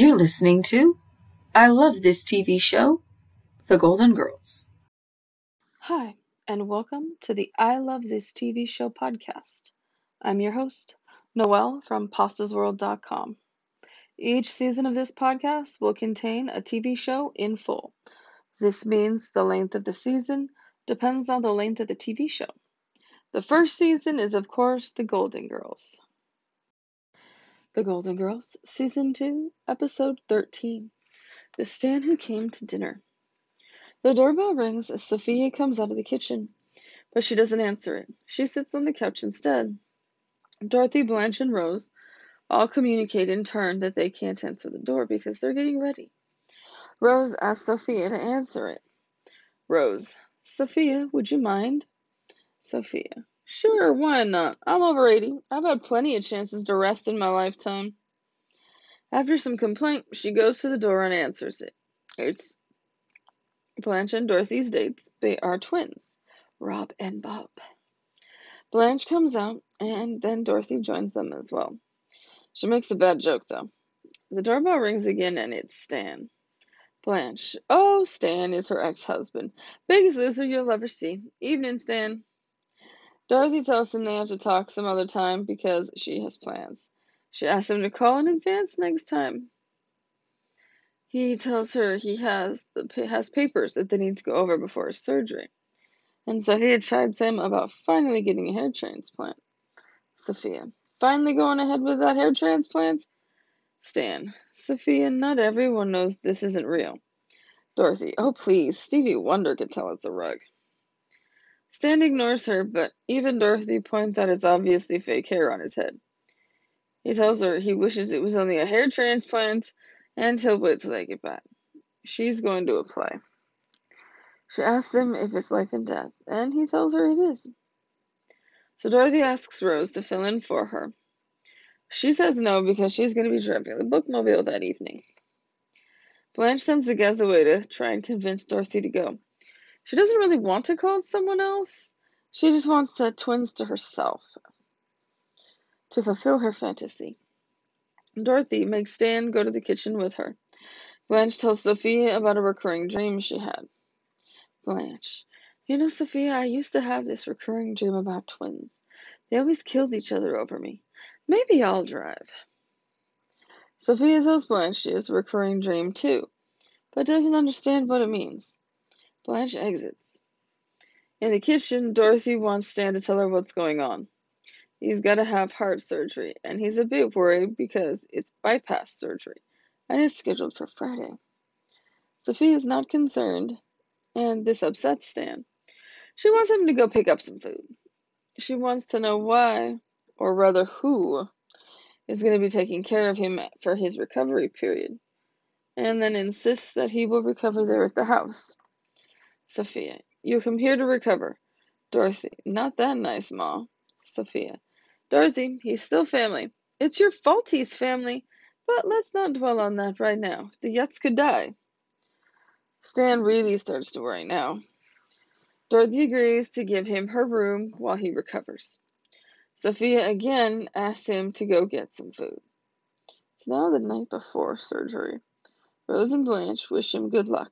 You're listening to I Love This TV Show, The Golden Girls. Hi, and welcome to the I Love This TV Show podcast. I'm your host, Noelle from pastasworld.com. Each season of this podcast will contain a TV show in full. This means the length of the season depends on the length of the TV show. The first season is, of course, The Golden Girls. The Golden Girls, Season 2, Episode 13 The Stan Who Came to Dinner. The doorbell rings as Sophia comes out of the kitchen, but she doesn't answer it. She sits on the couch instead. Dorothy, Blanche, and Rose all communicate in turn that they can't answer the door because they're getting ready. Rose asks Sophia to answer it. Rose, Sophia, would you mind? Sophia, Sure, why not? I'm over 80. I've had plenty of chances to rest in my lifetime. After some complaint, she goes to the door and answers it. It's Blanche and Dorothy's dates. They are twins, Rob and Bob. Blanche comes out, and then Dorothy joins them as well. She makes a bad joke, though. The doorbell rings again, and it's Stan. Blanche. Oh, Stan is her ex husband. Biggest loser you'll ever see. Evening, Stan. Dorothy tells him they have to talk some other time because she has plans. She asks him to call in advance next time. He tells her he has the has papers that they need to go over before his surgery. And so Sophia chides him about finally getting a hair transplant. Sophia, finally going ahead with that hair transplant? Stan, Sophia, not everyone knows this isn't real. Dorothy, oh please, Stevie Wonder could tell it's a rug. Stan ignores her, but even Dorothy points out it's obviously fake hair on his head. He tells her he wishes it was only a hair transplant and he'll wait till they get back. She's going to apply. She asks him if it's life and death, and he tells her it is. So Dorothy asks Rose to fill in for her. She says no because she's going to be driving the bookmobile that evening. Blanche sends the guys away to try and convince Dorothy to go. She doesn't really want to call someone else. She just wants the twins to herself to fulfill her fantasy. Dorothy makes Stan go to the kitchen with her. Blanche tells Sophia about a recurring dream she had. Blanche, you know, Sophia, I used to have this recurring dream about twins. They always killed each other over me. Maybe I'll drive. Sophia tells Blanche she has a recurring dream too, but doesn't understand what it means. Blanche exits. In the kitchen, Dorothy wants Stan to tell her what's going on. He's got to have heart surgery, and he's a bit worried because it's bypass surgery and is scheduled for Friday. Sophie is not concerned, and this upsets Stan. She wants him to go pick up some food. She wants to know why, or rather who, is going to be taking care of him for his recovery period, and then insists that he will recover there at the house. Sophia, you come here to recover. Dorothy, not that nice, Ma. Sophia, Dorothy, he's still family. It's your fault he's family, but let's not dwell on that right now. The Yutz could die. Stan really starts to worry now. Dorothy agrees to give him her room while he recovers. Sophia again asks him to go get some food. It's now the night before surgery. Rose and Blanche wish him good luck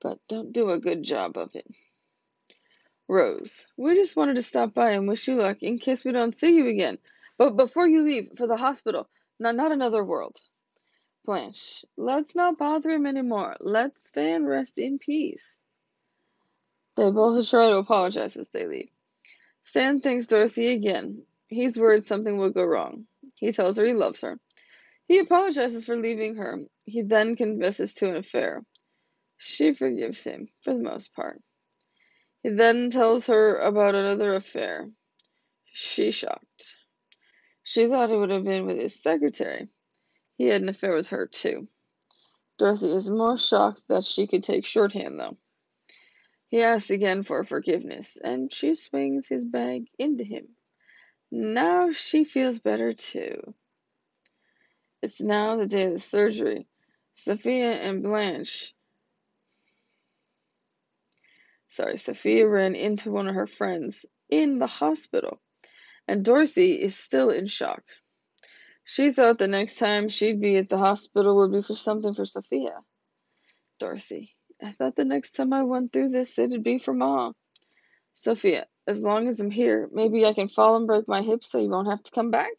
but don't do a good job of it. Rose, we just wanted to stop by and wish you luck in case we don't see you again. But before you leave for the hospital, not, not another world. Blanche, let's not bother him anymore. Let's stay and rest in peace. They both try to apologize as they leave. Stan thanks Dorothy again. He's worried something will go wrong. He tells her he loves her. He apologizes for leaving her. He then confesses to an affair. She forgives him, for the most part. He then tells her about another affair. She shocked. She thought it would have been with his secretary. He had an affair with her, too. Dorothy is more shocked that she could take shorthand, though. He asks again for forgiveness, and she swings his bag into him. Now she feels better, too. It's now the day of the surgery. Sophia and Blanche sorry, Sophia ran into one of her friends in the hospital, and Dorothy is still in shock. She thought the next time she'd be at the hospital would be for something for Sophia. Dorothy, I thought the next time I went through this it'd be for Ma. Sophia, as long as I'm here, maybe I can fall and break my hip so you won't have to come back?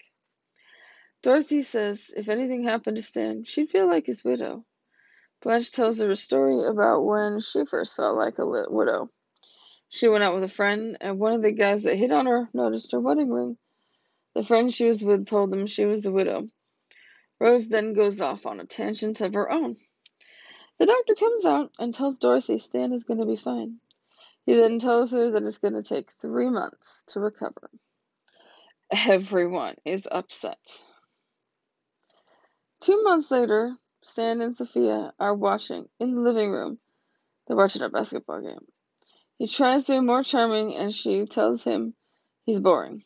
Dorothy says if anything happened to Stan, she'd feel like his widow. Blanche tells her a story about when she first felt like a widow. She went out with a friend, and one of the guys that hit on her noticed her wedding ring. The friend she was with told them she was a widow. Rose then goes off on a tangent of her own. The doctor comes out and tells Dorothy Stan is going to be fine. He then tells her that it's going to take three months to recover. Everyone is upset. Two months later, Stan and Sophia are watching in the living room. They're watching a basketball game. He tries to be more charming and she tells him he's boring.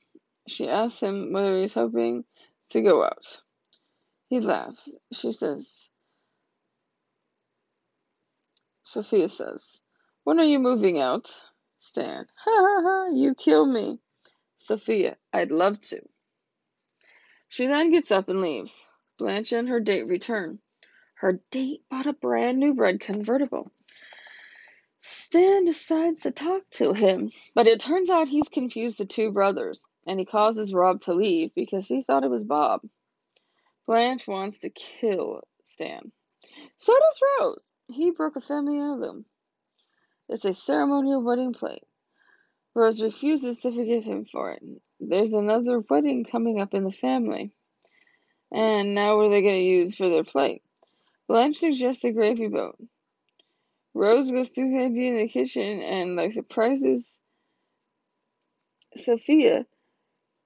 She asks him whether he's hoping to go out. He laughs. She says, Sophia says, When are you moving out? Stan, ha ha ha, you kill me. Sophia, I'd love to. She then gets up and leaves. Blanche and her date return. Her date bought a brand new red convertible. Stan decides to talk to him, but it turns out he's confused the two brothers, and he causes Rob to leave because he thought it was Bob. Blanche wants to kill Stan. So does Rose. He broke a family heirloom. It's a ceremonial wedding plate. Rose refuses to forgive him for it. There's another wedding coming up in the family. And now what are they going to use for their plate? Blanche suggests a gravy boat. Rose goes through the idea in the kitchen and like surprises Sophia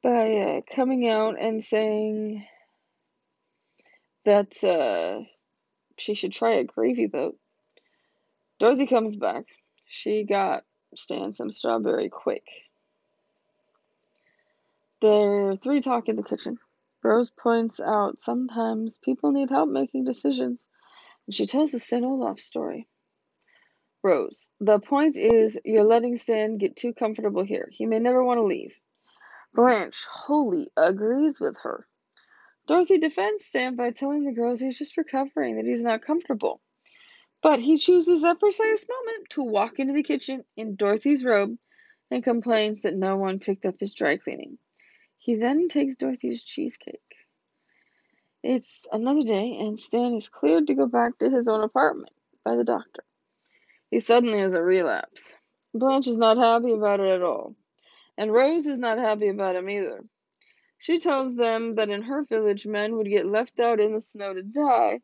by uh, coming out and saying that uh, she should try a gravy boat. Dorothy comes back. She got Stan some strawberry Quik. There are three talk in the kitchen. Rose points out sometimes people need help making decisions, and she tells the St. Olaf story. Rose, the point is you're letting Stan get too comfortable here. He may never want to leave. Blanche wholly agrees with her. Dorothy defends Stan by telling the girls he's just recovering, that he's not comfortable. But he chooses that precise moment to walk into the kitchen in Dorothy's robe and complains that no one picked up his dry cleaning. He then takes Dorothy's cheesecake. It's another day, and Stan is cleared to go back to his own apartment by the doctor. He suddenly has a relapse. Blanche is not happy about it at all, and Rose is not happy about him either. She tells them that in her village men would get left out in the snow to die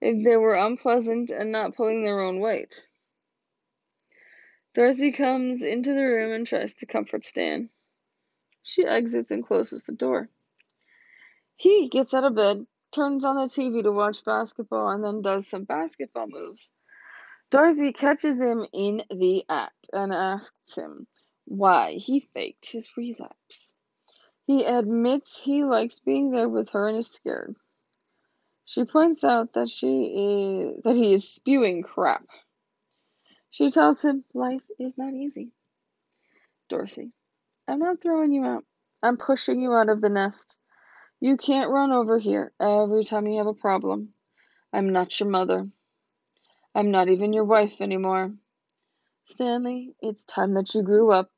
if they were unpleasant and not pulling their own weight. Dorothy comes into the room and tries to comfort Stan. She exits and closes the door. He gets out of bed, turns on the TV to watch basketball, and then does some basketball moves. Dorothy catches him in the act and asks him why he faked his relapse. He admits he likes being there with her and is scared. She points out that she is that he is spewing crap. She tells him life is not easy. Dorothy, I'm not throwing you out. I'm pushing you out of the nest. You can't run over here every time you have a problem. I'm not your mother. I'm not even your wife anymore. Stanley, it's time that you grew up.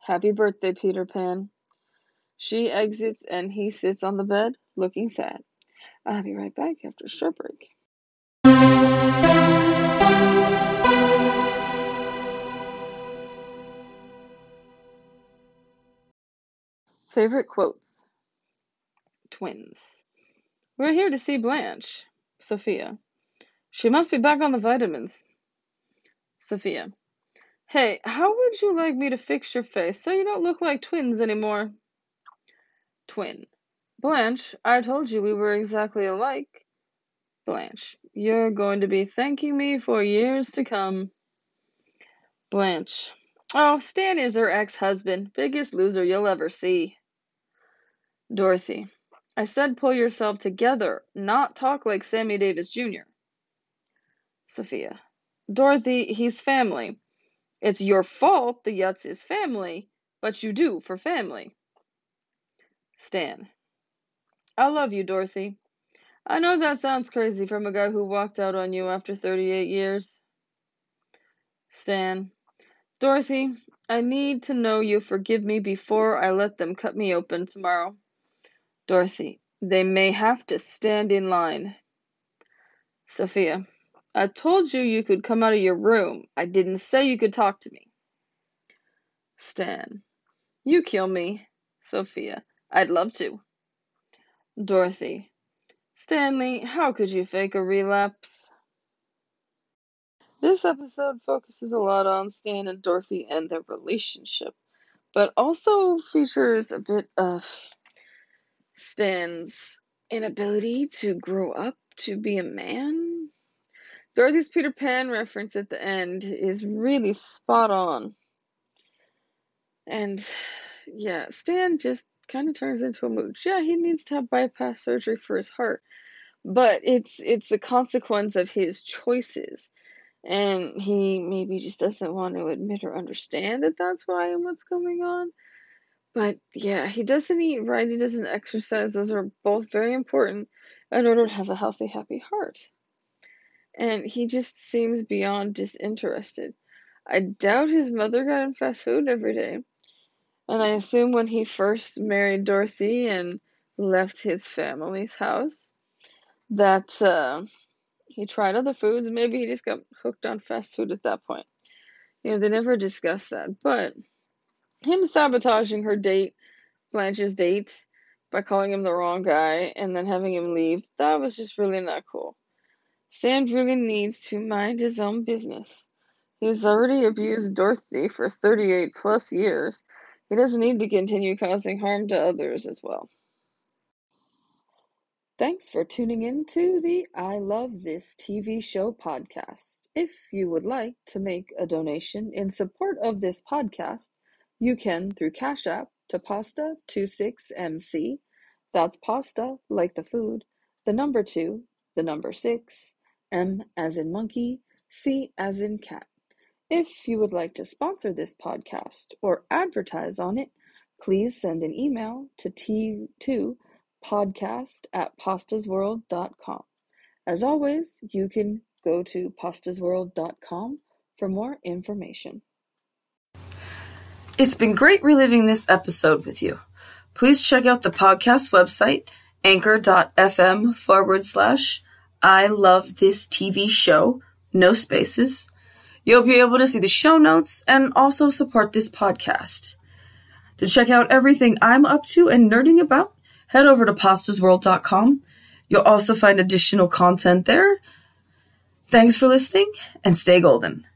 Happy birthday, Peter Pan. She exits and he sits on the bed, looking sad. I'll be right back after a short break. Favorite quotes Twins. We're here to see Blanche. Sophia. She must be back on the vitamins. Sophia. Hey, how would you like me to fix your face so you don't look like twins anymore? Twin. Blanche, I told you we were exactly alike. Blanche, you're going to be thanking me for years to come. Blanche, oh, Stan is her ex husband. Biggest loser you'll ever see. Dorothy, I said pull yourself together, not talk like Sammy Davis Jr. Sophia, Dorothy, he's family. It's your fault the Yutz is family, but you do for family. Stan. I love you, Dorothy. I know that sounds crazy from a guy who walked out on you after 38 years. Stan. Dorothy, I need to know you forgive me before I let them cut me open tomorrow. Dorothy. They may have to stand in line. Sophia. I told you you could come out of your room. I didn't say you could talk to me. Stan. You kill me. Sophia. I'd love to. Dorothy. Stanley, how could you fake a relapse? This episode focuses a lot on Stan and Dorothy and their relationship, but also features a bit of Stan's inability to grow up to be a man. Dorothy's Peter Pan reference at the end is really spot on. And yeah, Stan just kind of turns into a mooch. Yeah, he needs to have bypass surgery for his heart, but it's it's a consequence of his choices, and he maybe just doesn't want to admit or understand that that's why and what's going on. But yeah, he doesn't eat right. He doesn't exercise. Those are both very important in order to have a healthy, happy heart. And he just seems beyond disinterested. I doubt his mother got him fast food every day. And I assume when he first married Dorothy and left his family's house, that uh, he tried other foods. Maybe he just got hooked on fast food at that point. You know, they never discussed that. But him sabotaging her date, Blanche's date, by calling him the wrong guy and then having him leave, that was just really not cool. Sam really needs to mind his own business. He's already abused Dorothy for 38 plus years he doesn't need to continue causing harm to others as well. Thanks for tuning in to the I Love This TV Show podcast. If you would like to make a donation in support of this podcast, you can through Cash App to Pasta26MC. That's pasta like the food, the number two, the number six, M as in monkey, C as in cat. If you would like to sponsor this podcast or advertise on it, please send an email to t2 podcast at pastasworld.com. As always, you can go to pastasworld.com for more information. It's been great reliving this episode with you. Please check out the podcast website, anchor.fm forward slash I love this TV show, no spaces You'll be able to see the show notes and also support this podcast. To check out everything I'm up to and nerding about, head over to pastasworld.com. You'll also find additional content there. Thanks for listening and stay golden.